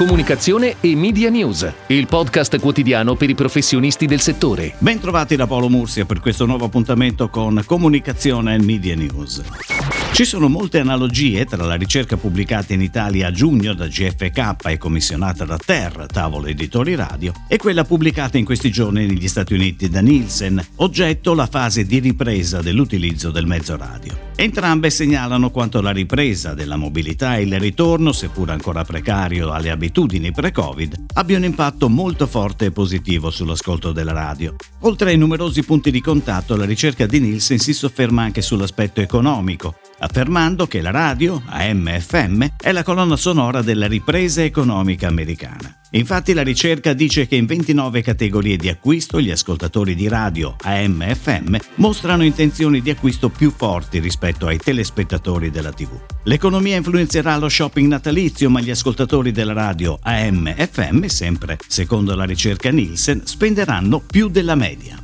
comunicazione e media news, il podcast quotidiano per i professionisti del settore. Bentrovati da Paolo Mursia per questo nuovo appuntamento con comunicazione e media news. Ci sono molte analogie tra la ricerca pubblicata in Italia a giugno da GFK e commissionata da Terra, tavolo editori radio, e quella pubblicata in questi giorni negli Stati Uniti da Nielsen, oggetto la fase di ripresa dell'utilizzo del mezzo radio. Entrambe segnalano quanto la ripresa della mobilità e il ritorno, seppur ancora precario, alle abitudini pre-Covid abbia un impatto molto forte e positivo sull'ascolto della radio. Oltre ai numerosi punti di contatto, la ricerca di Nielsen si sofferma anche sull'aspetto economico, affermando che la radio, AM-FM, è la colonna sonora della ripresa economica americana. Infatti la ricerca dice che in 29 categorie di acquisto gli ascoltatori di radio AM-FM mostrano intenzioni di acquisto più forti rispetto ai telespettatori della TV. L'economia influenzerà lo shopping natalizio, ma gli ascoltatori della radio AM-FM, sempre secondo la ricerca Nielsen, spenderanno più della media.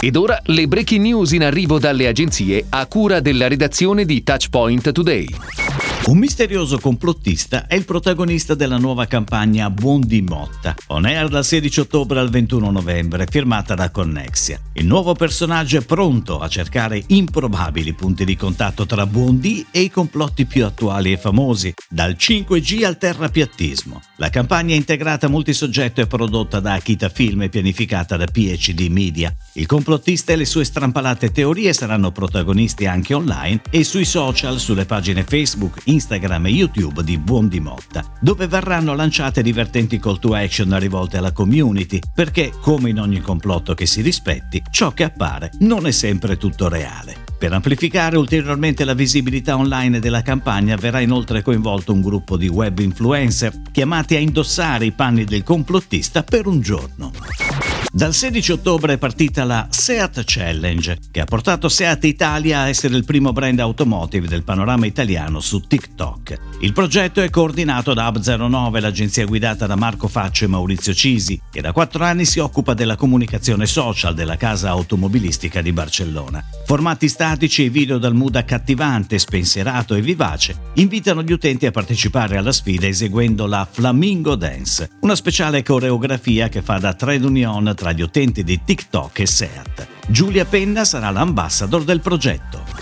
Ed ora le breaking news in arrivo dalle agenzie a cura della redazione di Touchpoint Today. Un misterioso complottista è il protagonista della nuova campagna Buon di Motta, on air dal 16 ottobre al 21 novembre, firmata da Connexia. Il nuovo personaggio è pronto a cercare improbabili punti di contatto tra Buondì e i complotti più attuali e famosi, dal 5G al terrapiattismo. La campagna integrata multisoggetto è prodotta da Akita Film e pianificata da PhD Media. Il complottista e le sue strampalate teorie saranno protagonisti anche online e sui social, sulle pagine Facebook, Instagram, Instagram e YouTube di Buon di Motta, dove verranno lanciate divertenti call to action rivolte alla community, perché, come in ogni complotto che si rispetti, ciò che appare non è sempre tutto reale. Per amplificare ulteriormente la visibilità online della campagna verrà inoltre coinvolto un gruppo di web influencer chiamati a indossare i panni del complottista per un giorno. Dal 16 ottobre è partita la Seat Challenge, che ha portato Seat Italia a essere il primo brand automotive del panorama italiano su TikTok. Il progetto è coordinato da Hub09, l'agenzia guidata da Marco Faccio e Maurizio Cisi, che da quattro anni si occupa della comunicazione social della casa automobilistica di Barcellona. Formati statici e video dal mood accattivante, spensierato e vivace invitano gli utenti a partecipare alla sfida eseguendo la Flamingo Dance, una speciale coreografia che fa da trade union tra gli utenti di TikTok e SEAT. Giulia Penna sarà l'ambassador del progetto.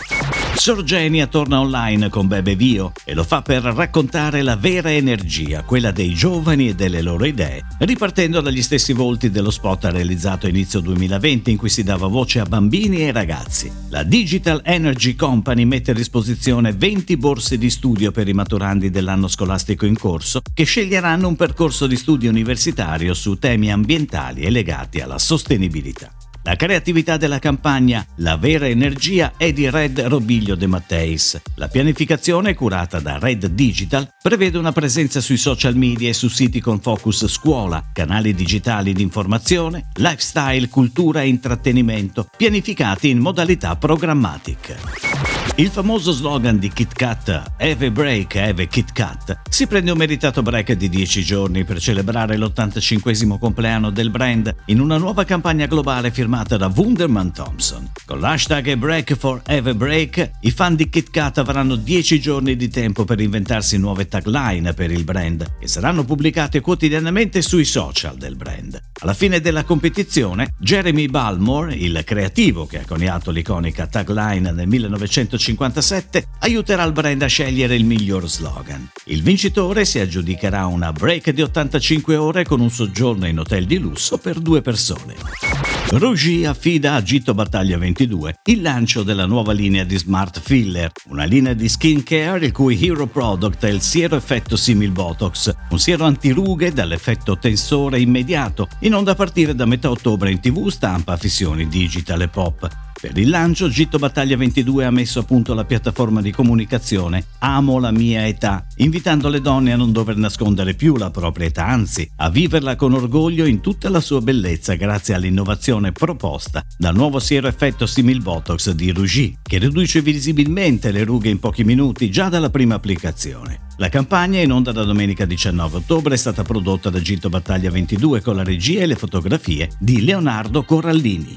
Sorgenia torna online con Bebe Vio e lo fa per raccontare la vera energia, quella dei giovani e delle loro idee, ripartendo dagli stessi volti dello spot realizzato a inizio 2020 in cui si dava voce a bambini e ragazzi. La Digital Energy Company mette a disposizione 20 borse di studio per i maturandi dell'anno scolastico in corso che sceglieranno un percorso di studio universitario su temi ambientali e legati alla sostenibilità. La creatività della campagna La vera energia è di Red Robiglio De Matteis. La pianificazione, curata da Red Digital, prevede una presenza sui social media e su siti con focus scuola, canali digitali di informazione, lifestyle, cultura e intrattenimento, pianificati in modalità programmatic. Il famoso slogan di KitKat, Have a break, have a KitKat, si prende un meritato break di 10 giorni per celebrare l'85 compleanno del brand in una nuova campagna globale firmata da Wunderman Thompson. Con l'hashtag Break for Have a Break, i fan di KitKat avranno 10 giorni di tempo per inventarsi nuove tagline per il brand, che saranno pubblicate quotidianamente sui social del brand. Alla fine della competizione, Jeremy Balmore, il creativo che ha coniato l'iconica tagline nel 1950, 1957 aiuterà il brand a scegliere il miglior slogan. Il vincitore si aggiudicherà una break di 85 ore con un soggiorno in hotel di lusso per due persone. Rugy affida a Gitto Battaglia 22 il lancio della nuova linea di Smart Filler, una linea di skincare il cui hero product è il siero effetto simil Botox, un siero antirughe dall'effetto tensore immediato, in onda a partire da metà ottobre in tv, stampa, fissioni digital e pop. Per il lancio Gitto Battaglia 22 ha messo a punto la piattaforma di comunicazione Amo la mia età, invitando le donne a non dover nascondere più la propria età, anzi a viverla con orgoglio in tutta la sua bellezza grazie all'innovazione proposta dal nuovo siero effetto simil Botox di Rougy, che riduce visibilmente le rughe in pochi minuti già dalla prima applicazione. La campagna in onda da domenica 19 ottobre è stata prodotta da Gitto Battaglia 22 con la regia e le fotografie di Leonardo Corallini.